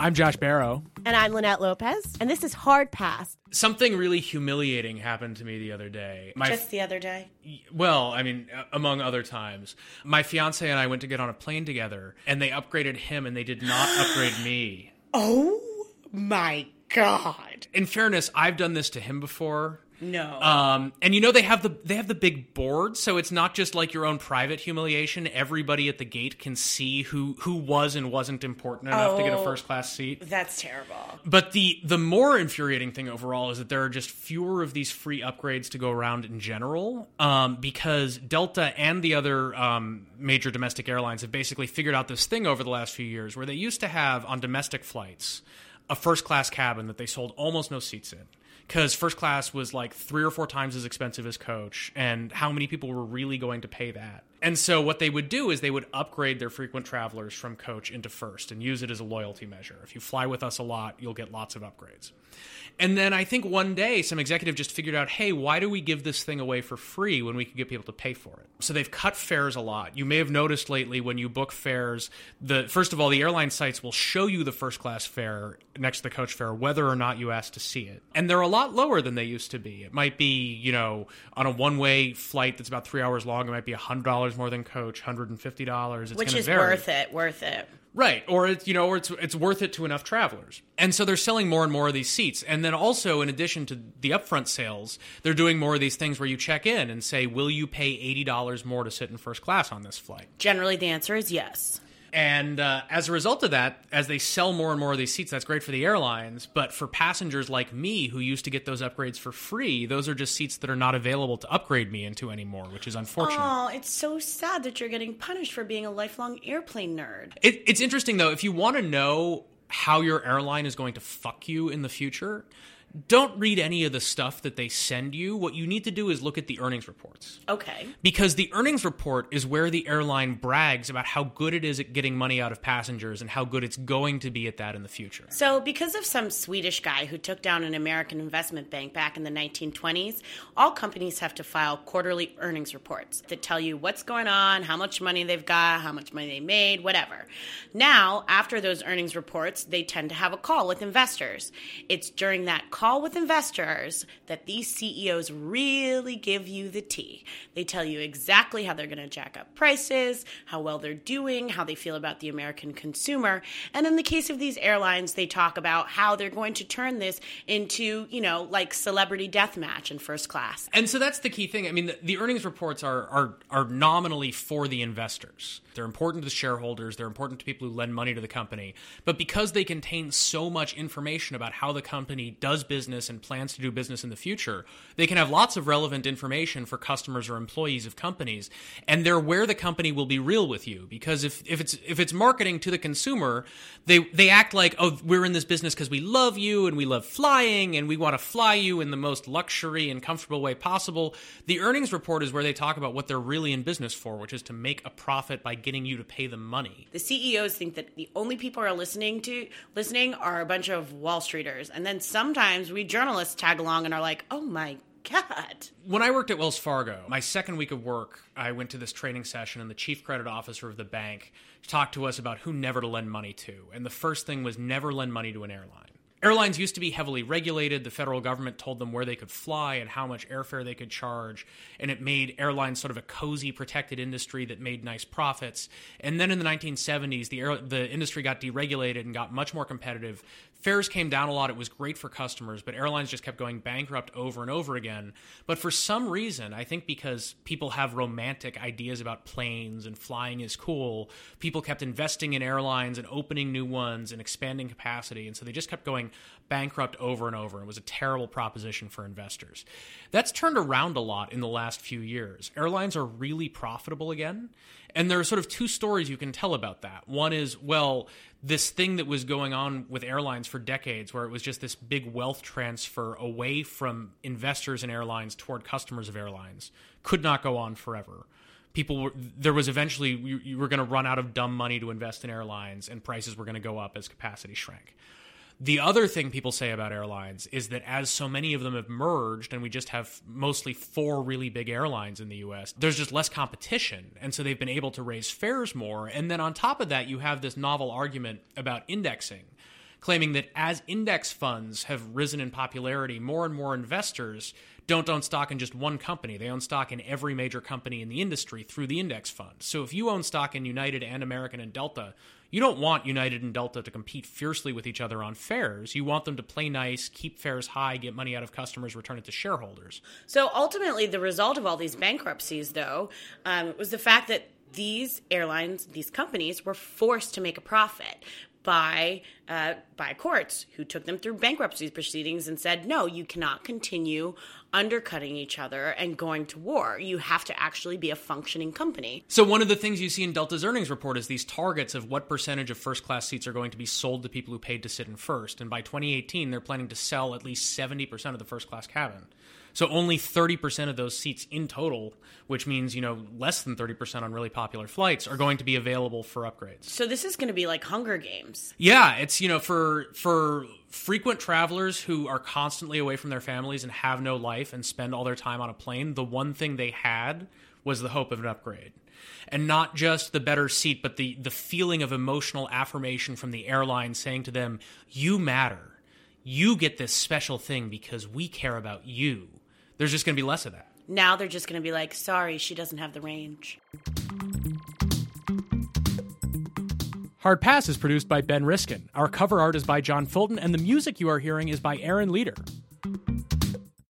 I'm Josh Barro. And I'm Linette Lopez. And this is Hard Pass. Something really humiliating happened to me the other day. My, Just the other day? Well, I mean, among other times. My fiance and I went to get on a plane together, and they upgraded him, and they did not upgrade me. Oh my God. In fairness, I've done this to him before. No. Um, and you know they have the they have the big board, so it's not just like your own private humiliation. Everybody at the gate can see who who was and wasn't important enough oh, to get a oh, first class seat. That's terrible. But the the more infuriating thing overall is that there are just fewer of these free upgrades to go around in general, um, because Delta and the other um, major domestic airlines have basically figured out this thing over the last few years where they used to have on domestic flights a first class cabin that they sold almost no seats in because first class was like three or four times as expensive as coach, and how many people were really going to pay that? And so what they would do is they would upgrade their frequent travelers from coach into first and use it as a loyalty measure. If you fly with us a lot, you'll get lots of upgrades. And then I think one day some executive just figured out, hey, why do we give this thing away for free when we can get people to pay for it? So they've cut fares a lot. You may have noticed lately when you book fares, the first of all, the airline sites will show you the first class fare next to the coach fare, whether or not you ask to see it. And they're a lot lower than they used to be. It might be, you know, on a one way flight that's about three hours long, it might be $100 more than coach, $150. It's Which is vary. worth it, worth it. Right, or it's you know, or it's it's worth it to enough travelers, and so they're selling more and more of these seats. And then also, in addition to the upfront sales, they're doing more of these things where you check in and say, "Will you pay eighty dollars more to sit in first class on this flight?" Generally, the answer is yes. And uh, as a result of that, as they sell more and more of these seats, that's great for the airlines. But for passengers like me who used to get those upgrades for free, those are just seats that are not available to upgrade me into anymore, which is unfortunate. Oh, it's so sad that you're getting punished for being a lifelong airplane nerd. It, it's interesting, though, if you want to know how your airline is going to fuck you in the future, don't read any of the stuff that they send you. What you need to do is look at the earnings reports. Okay. Because the earnings report is where the airline brags about how good it is at getting money out of passengers and how good it's going to be at that in the future. So, because of some Swedish guy who took down an American investment bank back in the 1920s, all companies have to file quarterly earnings reports that tell you what's going on, how much money they've got, how much money they made, whatever. Now, after those earnings reports, they tend to have a call with investors. It's during that call with investors that these CEOs really give you the tea. They tell you exactly how they're going to jack up prices, how well they're doing, how they feel about the American consumer. And in the case of these airlines, they talk about how they're going to turn this into, you know, like celebrity death match in first class. And so that's the key thing. I mean, the, the earnings reports are, are are nominally for the investors. They're important to shareholders, they're important to people who lend money to the company. But because they contain so much information about how the company does business and plans to do business in the future, they can have lots of relevant information for customers or employees of companies, and they're where the company will be real with you. Because if, if it's if it's marketing to the consumer, they they act like oh we're in this business because we love you and we love flying and we want to fly you in the most luxury and comfortable way possible. The earnings report is where they talk about what they're really in business for, which is to make a profit by getting you to pay them money. The CEOs think that the only people are listening to listening are a bunch of Wall Streeters, and then sometimes we journalists tag along and are like, "Oh my God. When I worked at Wells Fargo, my second week of work, I went to this training session, and the chief credit officer of the bank talked to us about who never to lend money to. And the first thing was never lend money to an airline. Airlines used to be heavily regulated. The federal government told them where they could fly and how much airfare they could charge. And it made airlines sort of a cozy, protected industry that made nice profits. And then in the 1970s, the, air, the industry got deregulated and got much more competitive fares came down a lot. It was great for customers, but airlines just kept going bankrupt over and over again. But for some reason, I think because people have romantic ideas about planes and flying is cool, people kept investing in airlines and opening new ones and expanding capacity. And so they just kept going bankrupt over and over. It was a terrible proposition for investors. That's turned around a lot in the last few years. Airlines are really profitable again. And there are sort of two stories you can tell about that. One is, well, this thing that was going on with airlines for decades, where it was just this big wealth transfer away from investors in airlines toward customers of airlines, could not go on forever. People were, there was eventually, you, you were going to run out of dumb money to invest in airlines, and prices were going to go up as capacity shrank. The other thing people say about airlines is that as so many of them have merged and we just have mostly four really big airlines in the US, there's just less competition. And so they've been able to raise fares more. And then on top of that, you have this novel argument about indexing claiming that as index funds have risen in popularity, more and more investors don't own stock in just one company. They own stock in every major company in the industry through the index fund. So if you own stock in United and American and Delta, you don't want United and Delta to compete fiercely with each other on fares. You want them to play nice, keep fares high, get money out of customers, return it to shareholders. So ultimately, the result of all these bankruptcies, though, um, was the fact that these airlines, these companies, were forced to make a profit by uh, by courts who took them through bankruptcy proceedings and said, no, you cannot continue undercutting each other and going to war. You have to actually be a functioning company. So one of the things you see in Delta's earnings report is these targets of what percentage of first class seats are going to be sold to people who paid to sit in first. And by 2018, they're planning to sell at least 70% of the first class cabin. So only 30% of those seats in total, which means, you know, less than 30% on really popular flights are going to be available for upgrades. So this is going to be like Hunger Games. Yeah, it's, you know, for for frequent travelers who are constantly away from their families and have no life and spend all their time on a plane, the one thing they had was the hope of an upgrade. And not just the better seat, but the the feeling of emotional affirmation from the airline saying to them, "You matter. You get this special thing because we care about you." There's just going to be less of that. Now they're just going to be like, sorry, she doesn't have the range. Hard Pass is produced by Ben Riskin. Our cover art is by John Fulton, and the music you are hearing is by Aaron Leader.